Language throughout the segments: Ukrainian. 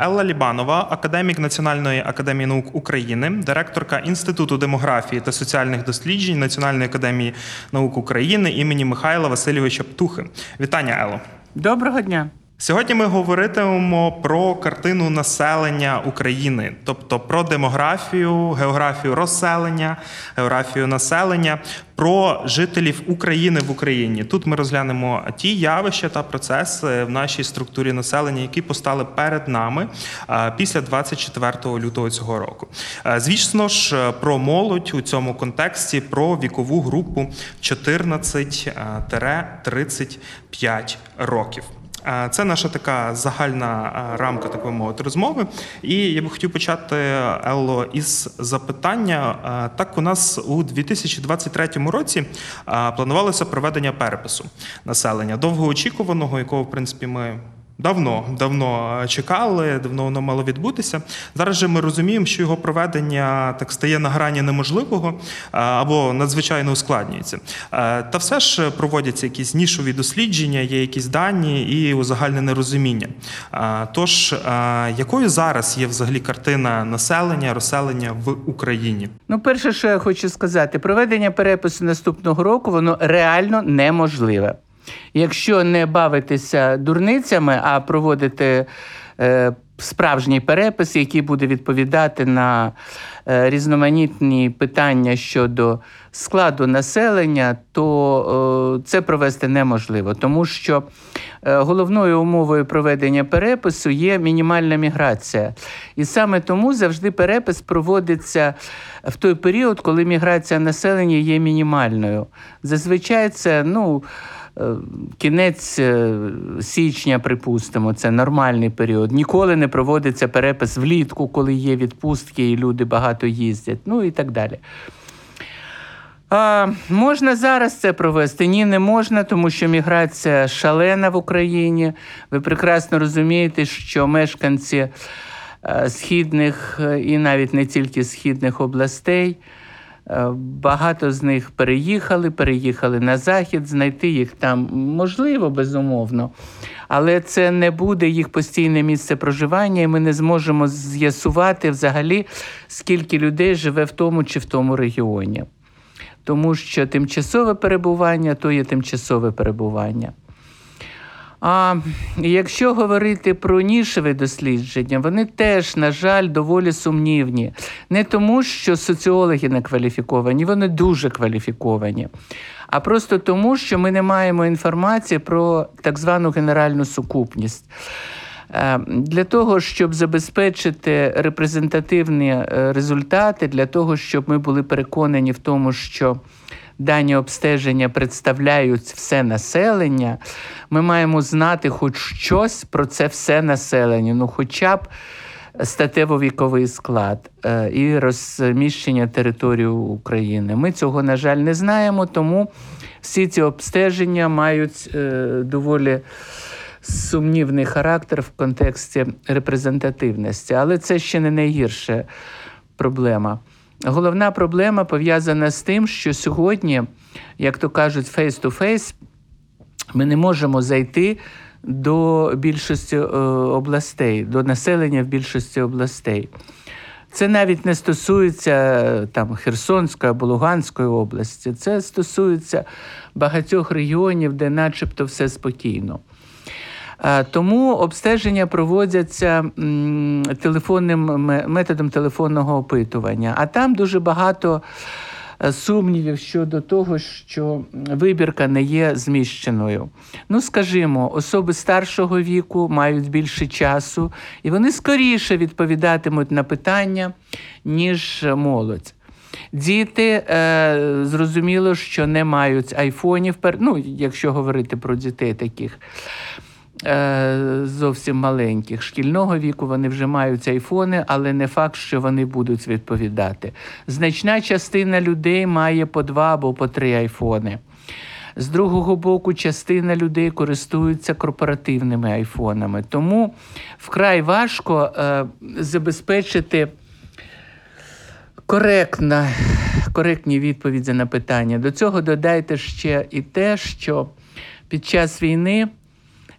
Елла Лібанова, академік Національної академії наук України, директорка Інституту демографії та соціальних досліджень Національної академії наук України імені Михайла Васильовича Птухи. Вітання, Елло. Доброго дня. Сьогодні ми говоритимемо про картину населення України, тобто про демографію, географію розселення, географію населення, про жителів України в Україні. Тут ми розглянемо ті явища та процеси в нашій структурі населення, які постали перед нами після 24 лютого цього року. Е, Звісно ж, про молодь у цьому контексті, про вікову групу 14-35 років. Це наша така загальна рамка, так мовити, розмови. І я би хотів почати Елло із запитання. Так, у нас у 2023 році планувалося проведення перепису населення довгоочікуваного, якого в принципі ми. Давно, давно чекали, давно воно мало відбутися. Зараз же ми розуміємо, що його проведення так стає на грані неможливого або надзвичайно ускладнюється. Е, Та все ж проводяться якісь нішові дослідження, є якісь дані і узагальнене розуміння. Е, Тож, е, якою зараз є взагалі картина населення, розселення в Україні? Ну, перше, що я хочу сказати, проведення перепису наступного року воно реально неможливе. Якщо не бавитися дурницями, а проводити е, справжній перепис, який буде відповідати на е, різноманітні питання щодо складу населення, то е, це провести неможливо, тому що головною умовою проведення перепису є мінімальна міграція. І саме тому завжди перепис проводиться в той період, коли міграція населення є мінімальною. Зазвичай це ну. Е, Кінець е, січня, припустимо, це нормальний період. Ніколи не проводиться перепис влітку, коли є відпустки і люди багато їздять, ну і так далі. А, можна зараз це провести? Ні, не можна, тому що міграція шалена в Україні. Ви прекрасно розумієте, що мешканці е, східних і навіть не тільки східних областей. Е, Багато з них переїхали, переїхали на захід, знайти їх там можливо, безумовно, але це не буде їх постійне місце проживання, і ми не зможемо з'ясувати взагалі, скільки людей живе в тому чи в тому регіоні тому що тимчасове перебування то є тимчасове перебування. А якщо говорити про нішеве дослідження, вони теж, на жаль, доволі сумнівні. Не тому, що соціологи не кваліфіковані, вони дуже кваліфіковані, а просто тому, що ми не маємо інформації про так звану генеральну сукупність. Е, Для того, щоб забезпечити репрезентативні е, результати, для того, щоб ми були переконані в тому, що дані обстеження представляють все населення, ми маємо знати хоч щось про це все населення, ну хоча б статево-віковий склад е, і розміщення території України. Ми цього, на жаль, не знаємо, тому всі ці обстеження мають е, доволі сумнівний характер в контексті репрезентативності, але це ще не найгірша проблема. Головна проблема пов'язана з тим, що сьогодні, як то кажуть, face-to-face, ми не можемо зайти до більшості е, областей, до населення в більшості областей. Це навіть не стосується там Херсонської або Луганської області. Це стосується багатьох регіонів, де начебто все спокійно. Е, Тому обстеження проводяться телефонним методом телефонного опитування. А там дуже багато е, сумнівів щодо того, що вибірка не є зміщеною. Ну, скажімо, особи старшого віку мають більше часу, і вони скоріше відповідатимуть на питання, ніж молодь. Діти е, зрозуміло, що не мають айфонів, ну, якщо говорити про дітей таких зовсім маленьких. Шкільного віку вони вже мають айфони, але не факт, що вони будуть відповідати. Значна частина людей має по два або по три айфони. З другого боку, частина людей користуються корпоративними айфонами. Тому вкрай важко е, забезпечити коректна, коректні відповіді на питання. До цього додайте ще і те, що під час війни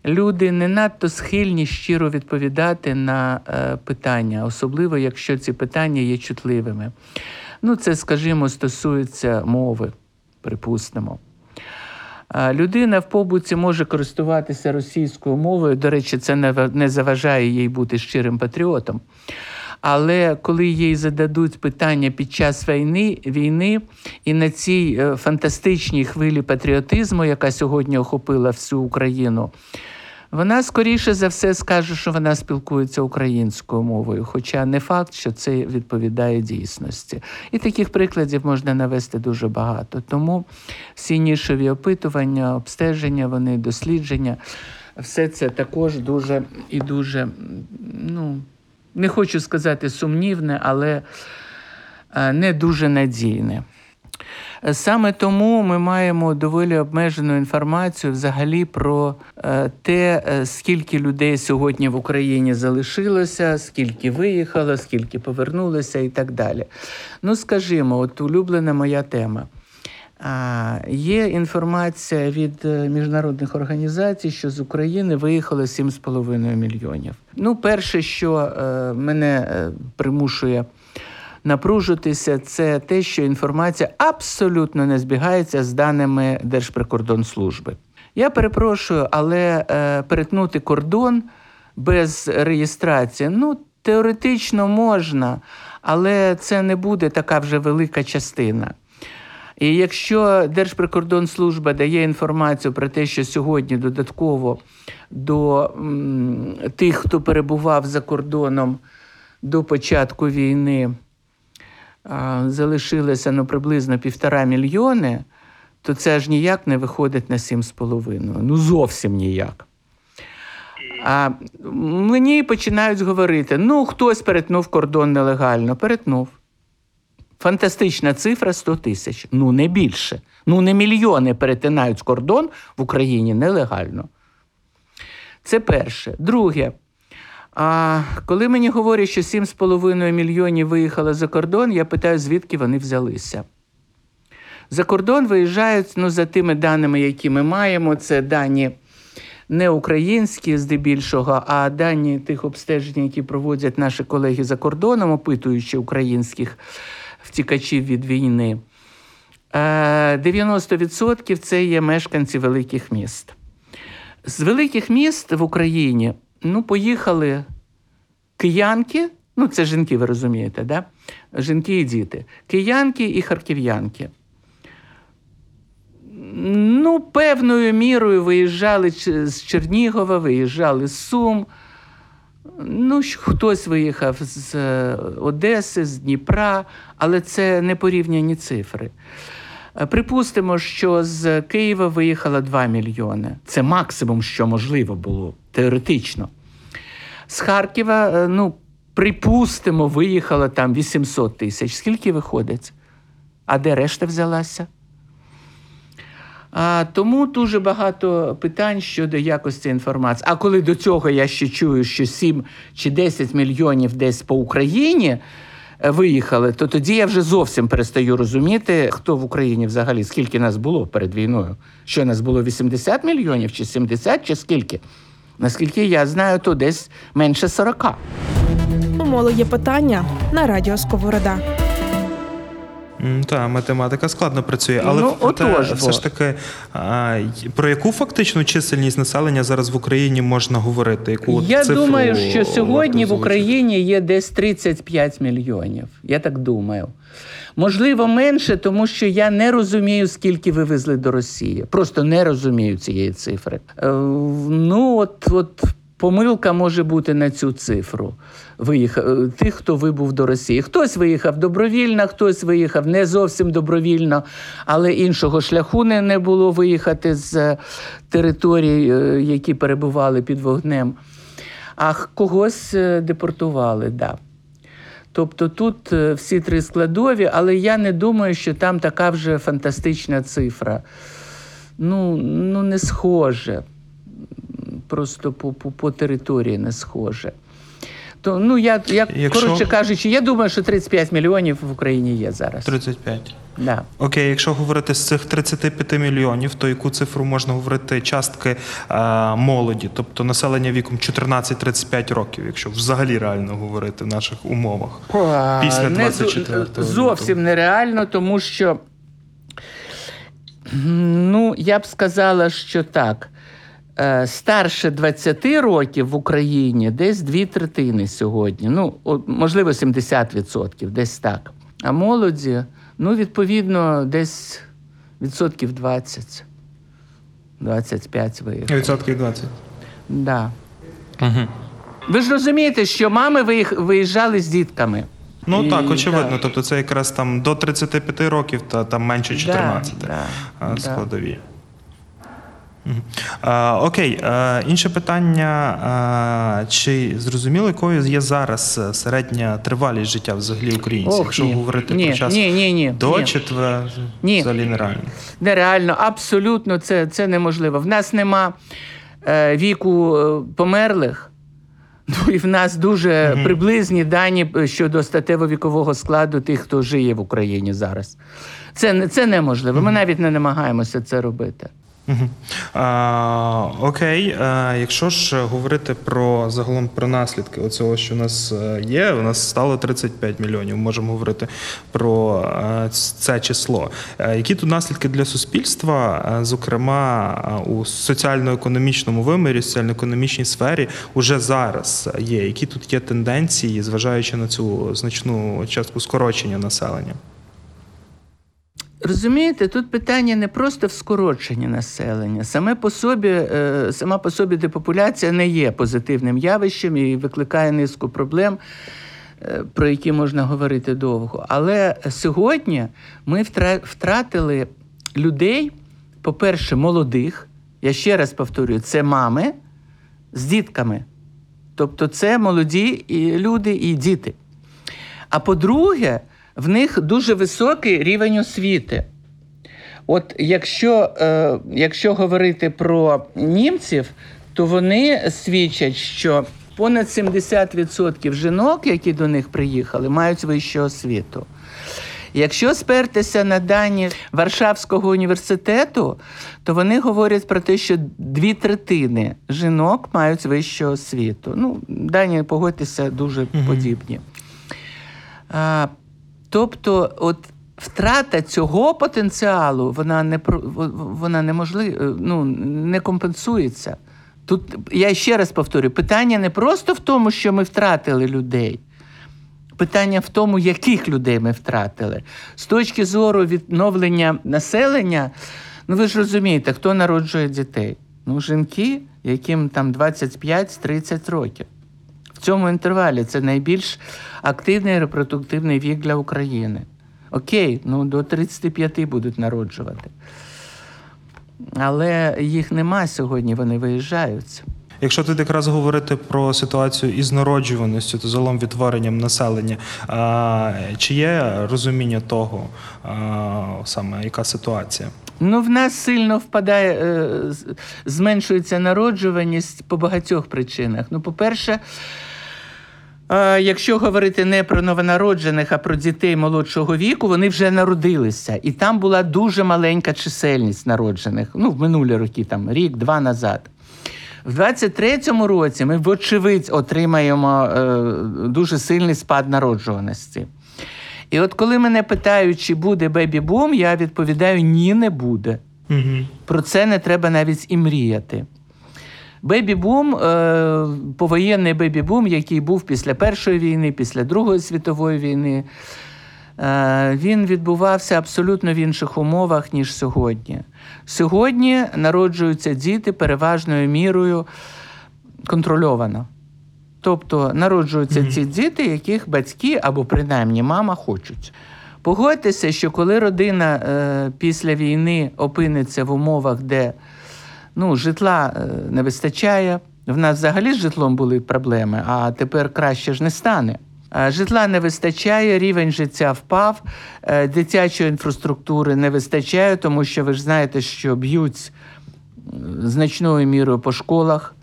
люди не надто схильні щиро відповідати на е, питання, особливо якщо ці питання є чутливими. Ну, це, скажімо, стосується мови, припустимо. Людина в побуті може користуватися російською мовою. До речі, це не заважає їй бути щирим патріотом. Але коли їй зададуть питання під час війни, війни і на цій е, фантастичній хвилі патріотизму, яка сьогодні охопила всю Україну, вона скоріше за все скаже, що вона спілкується українською мовою, хоча не факт, що це відповідає дійсності. І таких прикладів можна навести дуже багато. Тому всі нішові опитування, обстеження, вони дослідження, все це також дуже і дуже, ну, не хочу сказати сумнівне, але е, не дуже надійне. Саме тому ми маємо доволі обмежену інформацію взагалі про е, те, е, скільки людей сьогодні в Україні залишилося, скільки виїхало, скільки повернулося і так далі. Ну, скажімо, от улюблена моя тема. Є інформація від е, міжнародних організацій, що з України виїхало 7,5 мільйонів. Ну, перше, що е, мене е, примушує напружитися, це те, що інформація абсолютно не збігається з даними Держприкордонслужби. Я перепрошую, але перетнути кордон без реєстрації, ну, теоретично можна, але це не буде така вже велика частина. І якщо Держприкордонслужба дає інформацію про те, що сьогодні додатково до тих, хто перебував за кордоном до початку війни, залишилося ну, приблизно півтора мільйони, то це ж ніяк не виходить на 7,5. Ну зовсім ніяк. А мені починають говорити: ну, хтось перетнув кордон нелегально. Перетнув. Фантастична цифра 100 тисяч. Ну, не більше. Ну, не мільйони перетинають кордон в Україні нелегально. Це перше. Друге. А коли мені говорять, що 7,5 мільйонів виїхало за кордон, я питаю, звідки вони взялися. За кордон виїжджають, ну, за тими даними, які ми маємо, це дані не українські здебільшого, а дані тих обстежень, які проводять наші колеги за кордоном, опитуючи українських втікачів від війни. Е, 90% це є мешканці великих міст. З великих міст в Україні ну, поїхали киянки, ну це жінки, ви розумієте, да? жінки і діти, киянки і харків'янки. Ну, певною мірою виїжджали з Чернігова, виїжджали з Сум. Ну, хтось виїхав з е, Одеси, з Дніпра, але це не порівняні цифри. Е, Припустимо, що з Києва виїхало 2 мільйони. Це максимум, що можливо було теоретично. З Харкова, е, ну, припустимо, виїхало там 800 тисяч. Скільки виходить? А де решта взялася? А, тому дуже багато питань щодо якості інформації. А коли до цього я ще чую, що 7 чи 10 мільйонів десь по Україні е, виїхали, то тоді я вже зовсім перестаю розуміти, хто в Україні взагалі, скільки нас було перед війною. Що нас було 80 мільйонів, чи 70, чи скільки? Наскільки я знаю, то десь менше 40. У є питання на радіо Сковорода. Так, математика складно працює, але Ну, проте, отож все ж таки, про яку фактичну чисельність населення зараз в Україні можна говорити? Яку Я цифру думаю, що сьогодні в Україні є десь 35 мільйонів. Я так думаю. Можливо, менше, тому що я не розумію, скільки вивезли до Росії. Просто не розумію цієї цифри. Е, ну, от, от помилка може бути на цю цифру. Виїхав е, тих, хто вибув до Росії. Хтось виїхав добровільно, хтось виїхав не зовсім добровільно, але іншого шляху не, не було виїхати з е, територій, е, які перебували під вогнем. А когось депортували, да. Тобто тут всі три складові, але я не думаю, що там така вже фантастична цифра. ну, ну не схоже. Просто по, по, по території не схоже. То, ну, я, я Якщо- коротше кажучи, я думаю, що 35 мільйонів в Україні є зараз. 35. Да. Окей, якщо говорити з цих 35 мільйонів, то яку цифру можна говорити частки е, молоді, тобто населення віком 14-35 років, якщо взагалі реально говорити в наших умовах? Після 24 лютого. Зовсім нереально, тому що, ну, я б сказала, що так. Е, Старше 20 років в Україні десь дві третини сьогодні. Ну, можливо, 70%, десь так. А молоді, ну, відповідно, десь відсотків 20. 25 виїхало. Відсотків 20. Да. Угу. Ви ж розумієте, що мами виїжджали з дітками. Ну І, так, очевидно. да. Тобто це якраз там до 35 років та там менше 14 Да, да, а, да. Окей, інше питання. Чи зрозуміло, якою є зараз е, середня тривалість життя взагалі українців, Ох, якщо ні. говорити Ні, про час ні, ні, ні, до ні. четвер, Ні. взагалі нереально. Нереально, абсолютно це, це неможливо. В нас нема е, віку е, померлих. Ну і в нас дуже Мгм. приблизні дані щодо статево-вікового складу тих, хто жиє в Україні зараз. Це, це неможливо. Ми навіть не намагаємося це робити. Мгм. А, окей, якщо ж говорити про загалом про наслідки оцього, що у нас е, є, у нас стало 35 мільйонів. Можемо говорити про е, це число. Е, Які тут наслідки для суспільства, зокрема у соціально-економічному вимірі, соціально-економічній сфері, уже зараз є? Які тут є тенденції, зважаючи на цю значну частку скорочення населення? Розумієте, тут питання не просто в скороченні населення. Саме по собі, е, сама по собі депопуляція не є позитивним явищем і викликає низку проблем, е, про які можна говорити довго. Але сьогодні ми втратили людей, по-перше, молодих. Я ще раз повторюю, це мами з дітками. Тобто це молоді люди і діти. А по-друге, в них дуже високий рівень освіти. От якщо, е, якщо говорити про німців, то вони свідчать, що понад 70% жінок, які до них приїхали, мають вищу освіту. Якщо спертися на дані Варшавського університету, то вони говорять про те, що дві третини жінок мають вищу освіту. Ну, дані, погодьтеся, дуже подібні. Тобто, от втрата цього потенціалу, вона не вона неможлива, ну, не компенсується. Тут я ще раз повторю: питання не просто в тому, що ми втратили людей. Питання в тому, яких людей ми втратили. З точки зору відновлення населення, ну ви ж розумієте, хто народжує дітей? Ну, жінки, яким там 25-30 років. В цьому інтервалі це найбільш активний репродуктивний вік для України. Окей, ну до 35 будуть народжувати. Але їх нема сьогодні, вони виїжджають. Якщо тут якраз говорити про ситуацію із народжуваністю, то загалом відтворенням населення, чи є розуміння того, саме яка ситуація? Ну, в нас сильно впадає, е, зменшується народжуваність по багатьох причинах. Ну, по-перше, е, якщо говорити не про новонароджених, а про дітей молодшого віку, вони вже народилися. І там була дуже маленька чисельність народжених. Ну, в минулі роки, там рік-два назад. В 23-му році ми, вочевидь, отримаємо е, дуже сильний спад народжуваності. І от коли мене питають, чи буде бебі-бум, я відповідаю: ні, не буде. Угу. Про це не треба навіть і мріяти. Бебі-бум, е, повоєнний бебі-бум, який був після Першої війни, після Другої світової війни, е, він відбувався абсолютно в інших умовах, ніж сьогодні. Сьогодні народжуються діти переважною мірою контрольовано. Тобто народжуються ці діти, яких батьки або принаймні мама хочуть. Погодьтеся, що коли родина е, після війни опиниться в умовах, де ну, житла е, не вистачає, в нас взагалі з житлом були проблеми, а тепер краще ж не стане. Е, Житла не вистачає, рівень життя впав, е, дитячої інфраструктури не вистачає, тому що ви ж знаєте, що б'ють значною мірою по школах.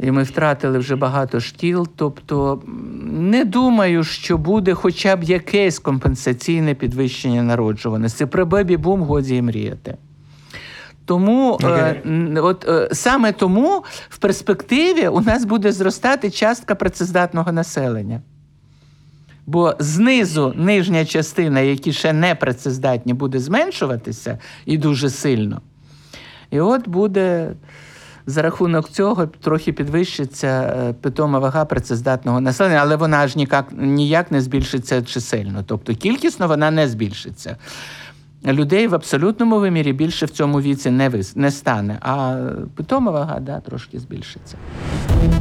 І ми втратили вже багато шкіл. Тобто не думаю, що буде хоча б якесь компенсаційне підвищення народжуваності. Про бебі-бум годі і мріяти. Тому Окей. е, от, е, саме тому в перспективі у нас буде зростати частка працездатного населення. Бо знизу нижня частина, які ще не працездатні, буде зменшуватися і дуже сильно. І от буде за рахунок цього трохи підвищиться е, питома вага працездатного населення, але вона ж ніяк, ніяк не збільшиться чисельно. Тобто кількісно вона не збільшиться. Людей в абсолютному вимірі більше в цьому віці не, вис, не стане, а питома вага да, трошки збільшиться.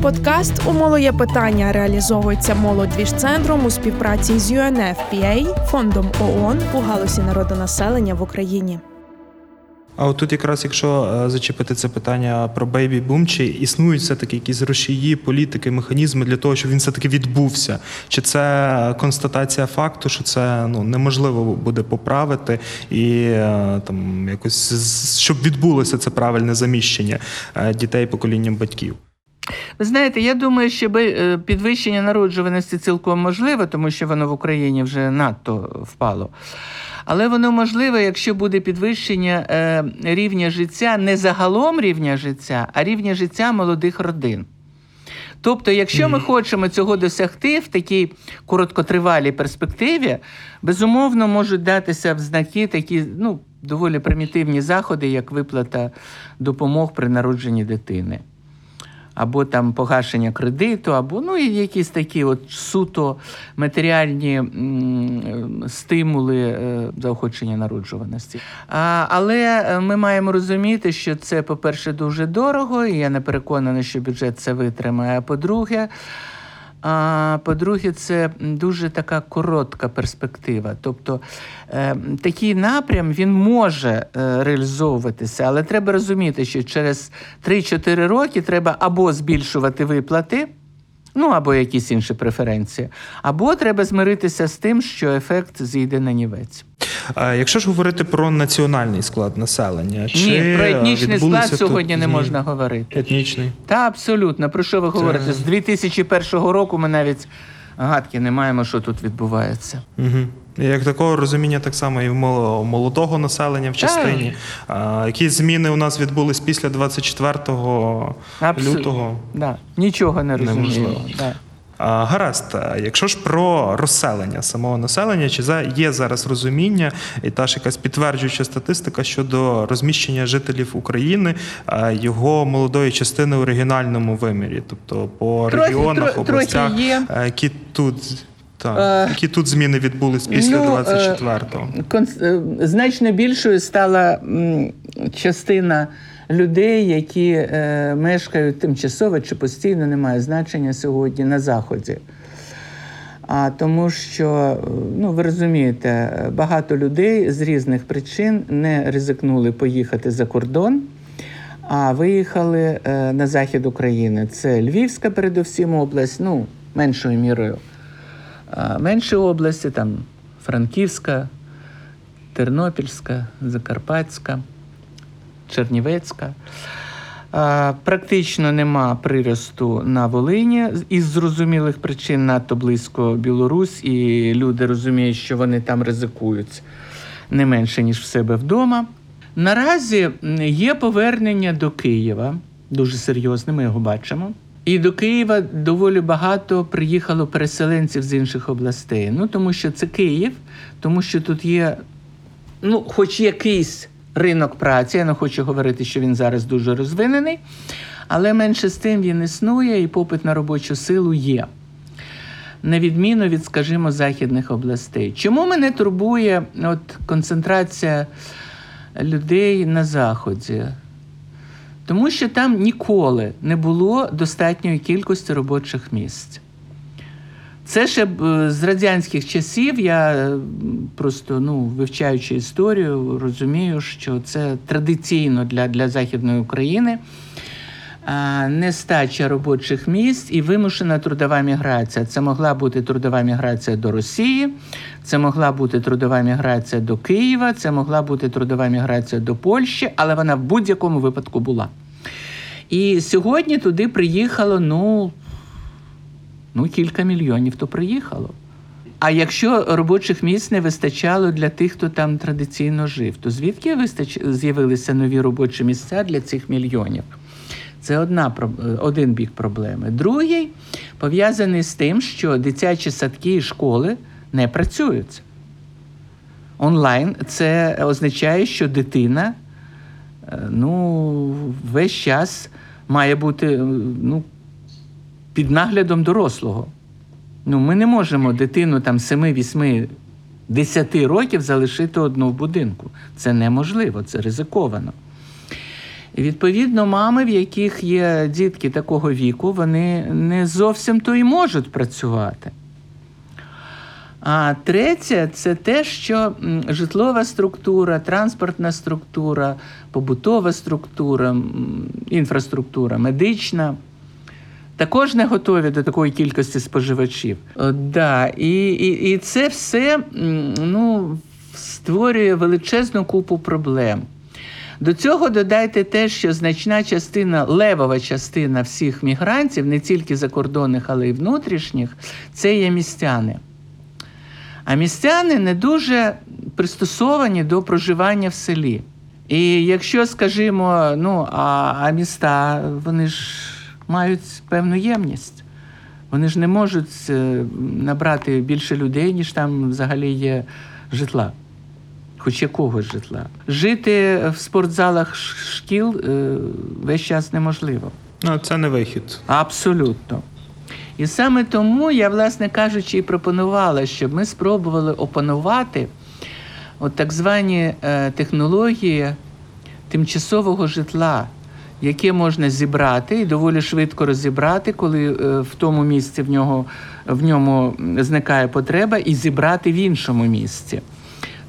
Подкаст у «Моло є питання реалізовується молодвіжцентром у співпраці з UNFPA, фондом ООН у галузі народонаселення в Україні. А от тут якраз, якщо е, зачепити це питання про бейбі-бум, чи існують все-таки якісь рушії, політики, механізми для того, щоб він все-таки відбувся? Чи це констатація факту, що це ну, неможливо буде поправити і е, там якось щоб відбулося це правильне заміщення е, дітей поколінням батьків? Ви знаєте, я думаю, що е, підвищення народжуваності цілком можливе, тому що воно в Україні вже надто впало. Але воно можливе, якщо буде підвищення е, рівня життя, не загалом рівня життя, а рівня життя молодих родин. Тобто, якщо ми хочемо цього досягти в такій короткотривалій перспективі, безумовно можуть датися в знаки такі ну, доволі примітивні заходи, як виплата допомог при народженні дитини. Або там погашення кредиту, або ну, якісь такі от суто матеріальні стимули е, заохочення народжуваності. А, але е, ми маємо розуміти, що це, по-перше, дуже дорого, і я не переконана, що бюджет це витримає. А по-друге, а по-друге, це дуже така коротка перспектива. Тобто е, такий напрям він може е, реалізовуватися, але треба розуміти, що через 3-4 роки треба або збільшувати виплати, ну або якісь інші преференції, або треба змиритися з тим, що ефект зійде на нівець. А Якщо ж говорити про національний склад населення, чи Ні, про етнічний склад склад тут сьогодні не можна говорити. Етнічний. Та абсолютно. Про що ви говорите? З 2001 року ми навіть гадки не маємо, що тут відбувається. Угу. Як такого розуміння, так само і в мол- молодого населення в частині. А, які зміни у нас відбулись після 24 Абсолютно. лютого? Да. Нічого не розуміємо. Неможливо. Да. А, гаразд, якщо ж про розселення самого населення, чи за- є зараз розуміння і та ж якась підтверджуюча статистика щодо розміщення жителів України, його молодої частини у регіональному вимірі, тобто по Трохи- регіонах, тро- областях, трохи є. які тут. Так, Е, які тут зміни відбулись після ну, е, 24-го? Е, Значно більшою стала частина людей, які е, мешкають тимчасово чи постійно, немає значення сьогодні на Заході. А тому що, е, ну ви розумієте, багато людей з різних причин не ризикнули поїхати за кордон, а виїхали е, на захід України. Це Львівська, передусім, область, ну, меншою мірою. Менші області, там Франківська, Тернопільська, Закарпатська, Чернівецька. Практично нема приросту на Волині із зрозумілих причин надто близько Білорусь, і люди розуміють, що вони там ризикують не менше, ніж в себе вдома. Наразі є повернення до Києва, дуже серйозне, ми його бачимо. І до Києва доволі багато приїхало переселенців з інших областей. Ну тому що це Київ, тому що тут є ну, хоч якийсь ринок праці, я не хочу говорити, що він зараз дуже розвинений, але менше з тим він існує і попит на робочу силу є. На відміну від, скажімо, західних областей. Чому мене турбує от, концентрація людей на Заході? Тому що там ніколи не було достатньої кількості робочих місць. Це ще е, з радянських часів. Я е, просто ну, вивчаючи історію, розумію, що це традиційно для, для Західної України. а, нестача робочих місць і вимушена трудова міграція. Це могла бути трудова міграція до Росії, це могла бути трудова міграція до Києва, це могла бути трудова міграція до Польщі, але вона в будь-якому випадку була. І сьогодні туди приїхало ну, ну кілька мільйонів, то приїхало. А якщо робочих місць не вистачало для тих, хто там традиційно жив, то звідки вистач... з'явилися нові робочі місця для цих мільйонів? Це одна один бік проблеми. Другий пов'язаний з тим, що дитячі садки і школи не працюють. Онлайн це означає, що дитина е, ну, весь час має бути е, ну, під наглядом дорослого. Ну, ми не можемо дитину там 7, 8, 10 років залишити одну в будинку. Це неможливо, це ризиковано. І відповідно, мами, в яких є дітки такого віку, вони не зовсім то і можуть працювати. А третє це те, що житлова структура, транспортна структура, побутова структура, інфраструктура, медична також не готові до такої кількості споживачів. О, да, і, і, і це все ну, створює величезну купу проблем. До цього додайте те, що значна частина, левова частина всіх мігрантів, не тільки закордонних, але й внутрішніх, це є містяни. А містяни не дуже пристосовані до проживання в селі. І якщо, скажімо, ну, а, а міста, вони ж мають певну ємність. Вони ж не можуть е, набрати більше людей, ніж там взагалі є житла, хоч якогось житла. Жити в спортзалах шкіл е, весь час неможливо. Ну, це не вихід. Абсолютно. І саме тому я, власне кажучи, і пропонувала, щоб ми спробували опанувати от так звані е, технології тимчасового житла, яке можна зібрати і доволі швидко розібрати, коли е, в тому місці в, нього, в ньому зникає потреба, і зібрати в іншому місці.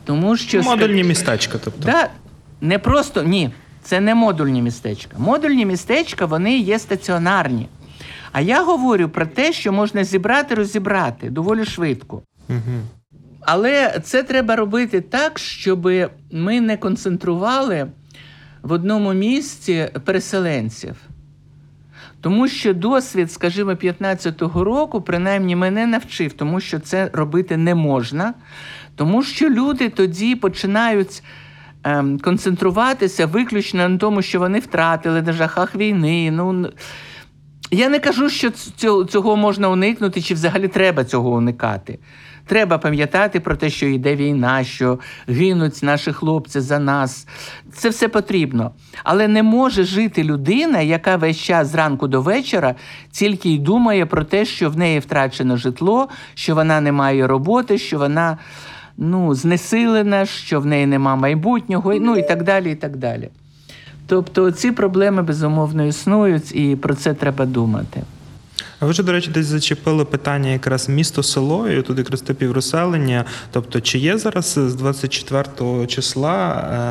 Тому що Модульні містечка, тобто. Да, не просто ні, це не модульні містечка. Модульні містечка вони є стаціонарні. А я говорю про те, що можна зібрати, розібрати доволі швидко. Угу. Але це треба робити так, щоб ми не концентрували в одному місці переселенців. Тому що досвід, скажімо, 15-го року, принаймні мене навчив, тому що це робити не можна, тому що люди тоді починають ем, концентруватися виключно на тому, що вони втратили на жахах війни. Ну, я не кажу, що цього, можна уникнути, чи взагалі треба цього уникати. Треба пам'ятати про те, що йде війна, що гинуть наші хлопці за нас. Це все потрібно. Але не може жити людина, яка весь час зранку до вечора тільки й думає про те, що в неї втрачено житло, що вона не має роботи, що вона ну, знесилена, що в неї нема майбутнього, ну і так далі. і так далі. Тобто ці проблеми безумовно існують, і про це треба думати. А ви ж, до речі, десь зачепили питання якраз місто село, і тут якраз типів розселення. Тобто, чи є зараз з 24 числа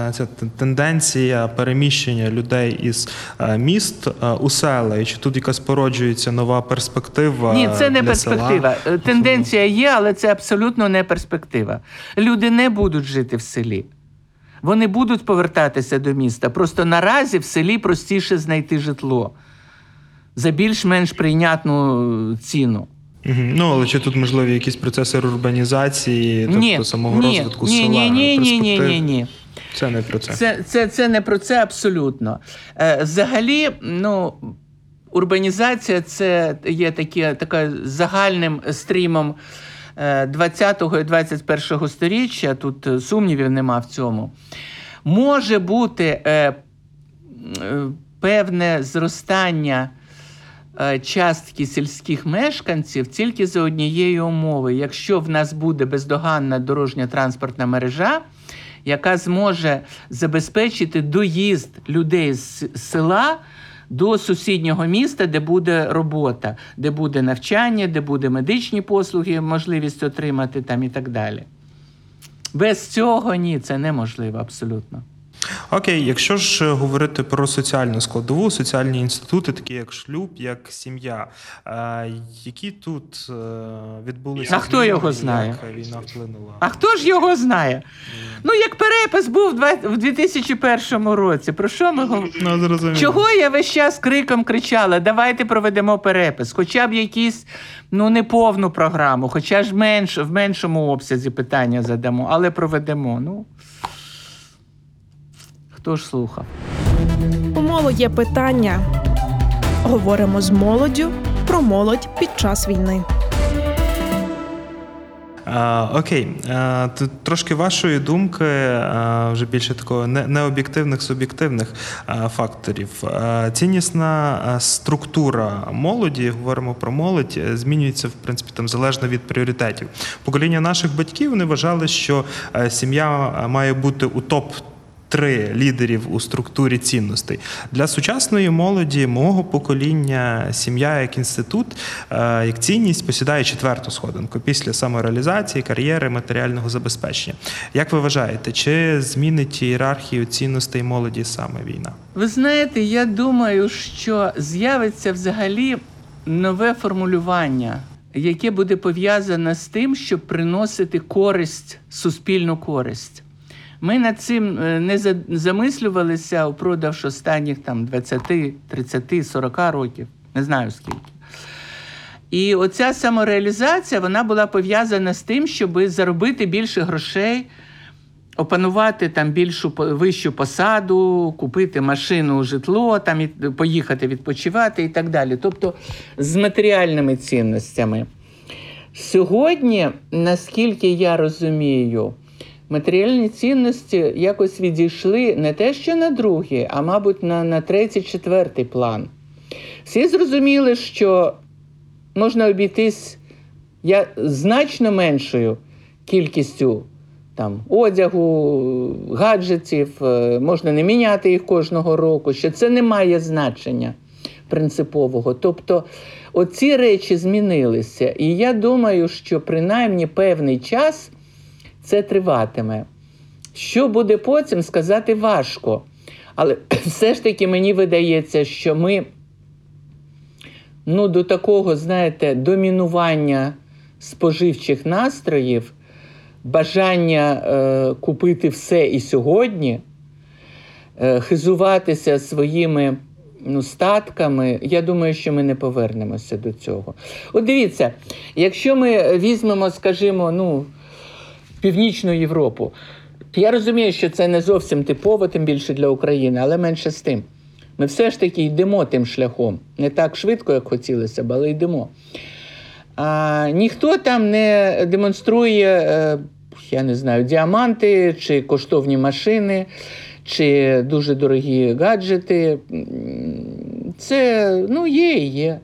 е, ця тенденція переміщення людей із е, міст е, у села? І чи тут якась породжується нова перспектива? Ні, це не для перспектива. Села? Тенденція є, але це абсолютно не перспектива. Люди не будуть жити в селі. Вони будуть повертатися до міста. Просто наразі в селі простіше знайти житло за більш-менш прийнятну ціну. Мгм. Ну, але чи тут можливі якісь процеси урбанізації, тобто ні, самого ні, розвитку ні, села? ні, ні, ні, ні, ні, ні. Це не про це. Це, це, це не про це абсолютно. Е, взагалі, ну, урбанізація це є таке, така загальним стрімом е, 20-го і 21-го сторіччя. Тут е, сумнівів нема в цьому. Може бути е, е, певне зростання. Е, Частки сільських мешканців тільки за однієї умови, якщо в нас буде бездоганна дорожня транспортна мережа, яка зможе забезпечити доїзд людей з села до сусіднього міста, де буде робота, де буде навчання, де буде медичні послуги, можливість отримати там і так далі. Без цього ні, це неможливо абсолютно. Окей, якщо ж говорити про соціальну складову, соціальні інститути, такі як шлюб, як сім'я, е, які тут е, відбулися А хто зміни, його знає? Як війна вплинула? А хто ж його знає? Ну, як перепис був в два- 2001 році. Про що ми говоримо? Ну. Чого я весь час криком кричала? Давайте проведемо перепис, хоча б якісь ну неповну програму, хоча ж менш, в меншому обсязі питання задамо, але проведемо. Ну хто ж слухав? У моло є питання. Говоримо з молоддю про молодь під час війни. А, окей, а, трошки вашої думки, а, вже більше такого не- необ'єктивних, суб'єктивних а, факторів. А, Ціннісна структура молоді, говоримо про молодь, змінюється в принципі там залежно від пріоритетів. Покоління наших батьків вони вважали, що сім'я має бути у топ. Три лідерів у структурі цінностей для сучасної молоді, мого покоління, сім'я як інститут, е, як цінність посідає четверту сходинку після самореалізації, кар'єри, матеріального забезпечення. Як ви вважаєте, чи змінить ієрархію цінностей молоді саме війна? Ви знаєте, я думаю, що з'явиться взагалі нове формулювання, яке буде пов'язане з тим, щоб приносити користь, суспільну користь. Ми над цим е, не замислювалися упродовж останніх там 20, 30, 40 років, не знаю скільки. І оця самореалізація вона була пов'язана з тим, щоб заробити більше грошей, опанувати там більшу вищу посаду, купити машину, житло, там поїхати відпочивати і так далі. Тобто з матеріальними цінностями. Сьогодні, наскільки я розумію, матеріальні цінності якось відійшли не те, що на другий, а мабуть, на, на третій, четвертий план. Всі зрозуміли, що можна обійтись я, значно меншою кількістю там, одягу, гаджетів, е, можна не міняти їх кожного року, що це не має значення принципового. Тобто оці речі змінилися. І я думаю, що принаймні певний час це триватиме. Що буде потім, сказати важко. Але все ж таки мені видається, що ми ну, до такого, знаєте, домінування споживчих настроїв, бажання е, купити все і сьогодні, е, хизуватися своїми ну, статками, я думаю, що ми не повернемося до цього. От дивіться, якщо ми візьмемо, скажімо, ну, Північну Європу, я розумію, що це не зовсім типово, тим більше для України, але менше з тим. Ми все ж таки йдемо тим шляхом. Не так швидко, як хотілося б, але йдемо. А, ніхто там не демонструє, е, я не знаю, діаманти чи коштовні машини, чи дуже дорогі гаджети. Це ну, є і є.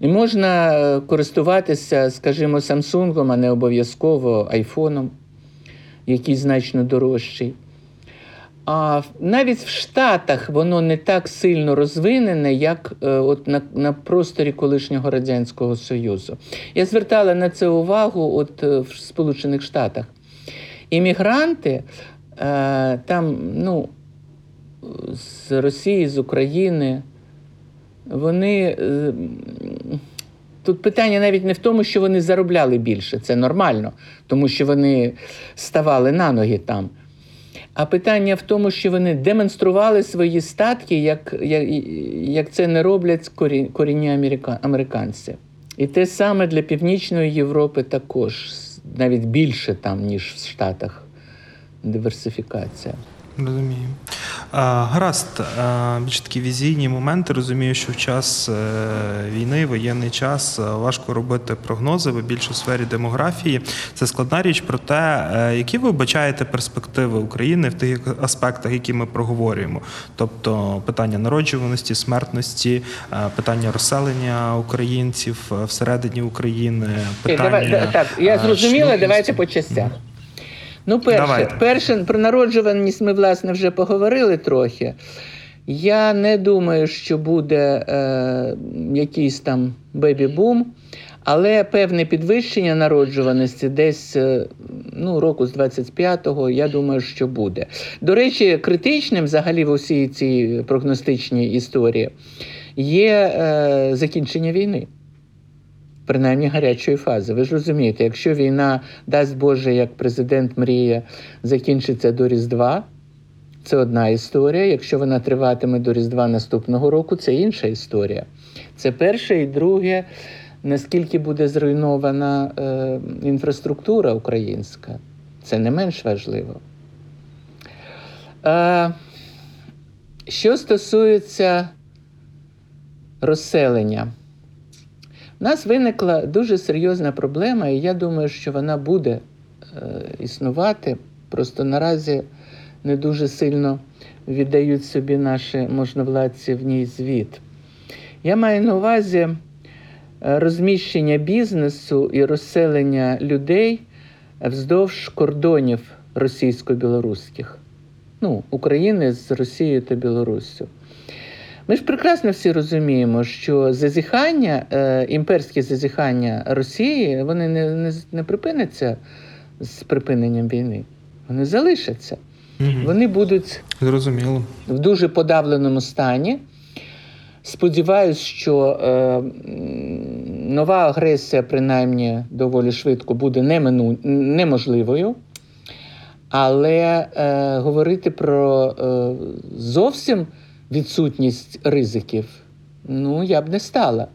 І можна е, користуватися, скажімо, Samsung, а не обов'язково айфоном, який значно дорожчий. А навіть в Штатах воно не так сильно розвинене, як е, от на, на просторі колишнього Радянського Союзу. Я звертала на це увагу от, е, в Сполучених Штатах. Іммігранти там, ну, з Росії, з України, вони. е, Тут питання навіть не в тому, що вони заробляли більше, це нормально, тому що вони ставали на ноги там. А питання в тому, що вони демонстрували свої статки, як, як, як це не роблять корінні америка, американці. І те саме для Північної Європи також, навіть більше там, ніж в Штатах. Диверсифікація. Розумію. Гаразд, більш такі візійні моменти. Розумію, що в час е, війни, воєнний час, е, важко робити прогнози, ви більше в сфері демографії. Це складна річ. Проте, е, які ви вбачаєте перспективи України в тих аспектах, які ми проговорюємо? Тобто питання народжуваності, смертності, питання розселення українців всередині України, питання так, я зрозуміла, давайте по частях. Ну, перше, Давайте. перше, про народжуваність ми, власне, вже поговорили трохи. Я не думаю, що буде е, якийсь там бебі-бум, Але певне підвищення народжуваності десь е, ну, року з 25-го, я думаю, що буде. До речі, критичним взагалі в усій цій прогностичній історії є е, закінчення війни. Принаймні гарячої фази. Ви ж розумієте, якщо війна, дасть Боже, як президент мріє, закінчиться до Різдва, це одна історія. Якщо вона триватиме до Різдва наступного року, це інша історія. Це перше і друге, наскільки буде зруйнована е, інфраструктура українська. Це не менш важливо. Е, що стосується розселення, у нас виникла дуже серйозна проблема, і я думаю, що вона буде е, існувати. Просто наразі не дуже сильно віддають собі наші можновладці в ній звіт. Я маю на увазі е, розміщення бізнесу і розселення людей вздовж кордонів російсько-білоруських, ну, України з Росією та Білоруссю. Ми ж прекрасно всі розуміємо, що зазіхання, е, імперські зазіхання Росії, вони не, не, не припиняться з припиненням війни. Вони залишаться. Мгм. Вони будуть Зрозуміло. в дуже подавленому стані. Сподіваюсь, що е, нова агресія, принаймні, доволі швидко буде немину, неможливою. Але е, говорити про е, зовсім відсутність ризиків, ну, я б не стала.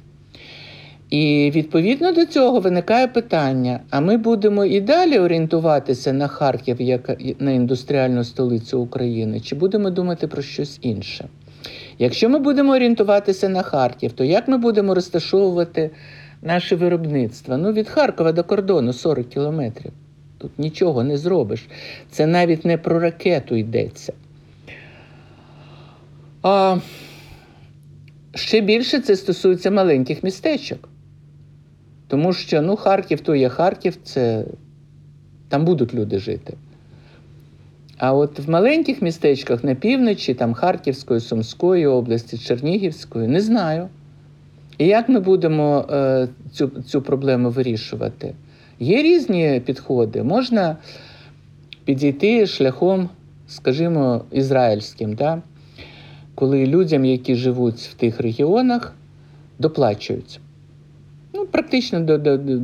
І відповідно до цього виникає питання: а ми будемо і далі орієнтуватися на Харків як на індустріальну столицю України, чи будемо думати про щось інше? Якщо ми будемо орієнтуватися на Харків, то як ми будемо розташовувати наше виробництво? Ну, від Харкова до кордону 40 кілометрів. Тут нічого не зробиш. Це навіть не про ракету йдеться. А ще більше це стосується маленьких містечок. Тому що ну, Харків то є Харків, це там будуть люди жити. А от в маленьких містечках на півночі, там Харківської, Сумської області, Чернігівської, не знаю. І як ми будемо е, цю, цю проблему вирішувати? Є різні підходи. Можна підійти шляхом, скажімо, ізраїльським, да? Коли людям, які живуть в тих регіонах, доплачують. Ну, практично до, до, до,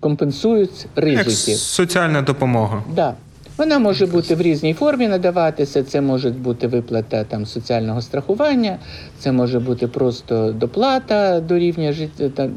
компенсують Як ризики. соціальна допомога. Да. Вона може бути в різній формі надаватися. Це може бути виплата там соціального страхування, це може бути просто доплата до рівня життя та,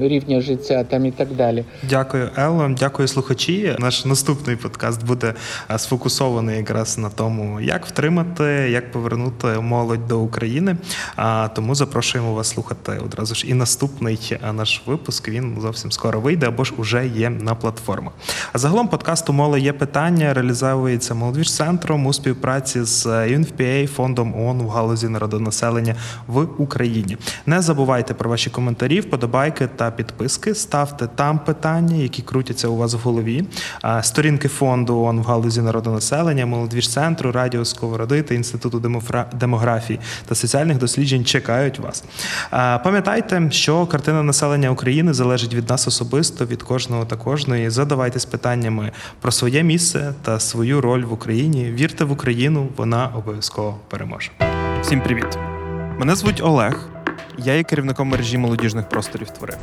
рівня життя там і так далі. Дякую, Елло. Дякую, слухачі. Наш наступний подкаст буде сфокусований якраз на тому, як втримати, як повернути молодь до України. А тому запрошуємо вас слухати одразу ж і наступний наш випуск. Він зовсім скоро вийде або ж уже є на платформах. А загалом подкасту Моло є питання реалізовується молодіж-центром у співпраці з UNFPA, фондом ООН в галузі народонаселення в Україні. Не забувайте про ваші коментарі, вподобайки та підписки. Ставте там питання, які крутяться у вас в голові. Сторінки фонду ООН в галузі народонаселення, молодіж-центру, радіо Сковороди та інституту демографії та соціальних досліджень чекають вас. Пам'ятайте, що картина населення України залежить від нас особисто, від кожного та кожної. Задавайтесь питаннями про своє місце та свою роль в Україні. Вірте в Україну, вона обов'язково переможе. Всім привіт! Мене звуть Олег. Я є керівником мережі молодіжних просторів твори.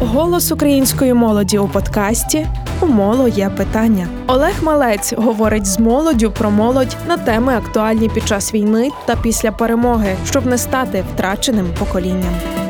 Голос української молоді у подкасті У моло є питання. Олег Малець говорить з молоддю про молодь на теми актуальні під час війни та після перемоги, щоб не стати втраченим поколінням.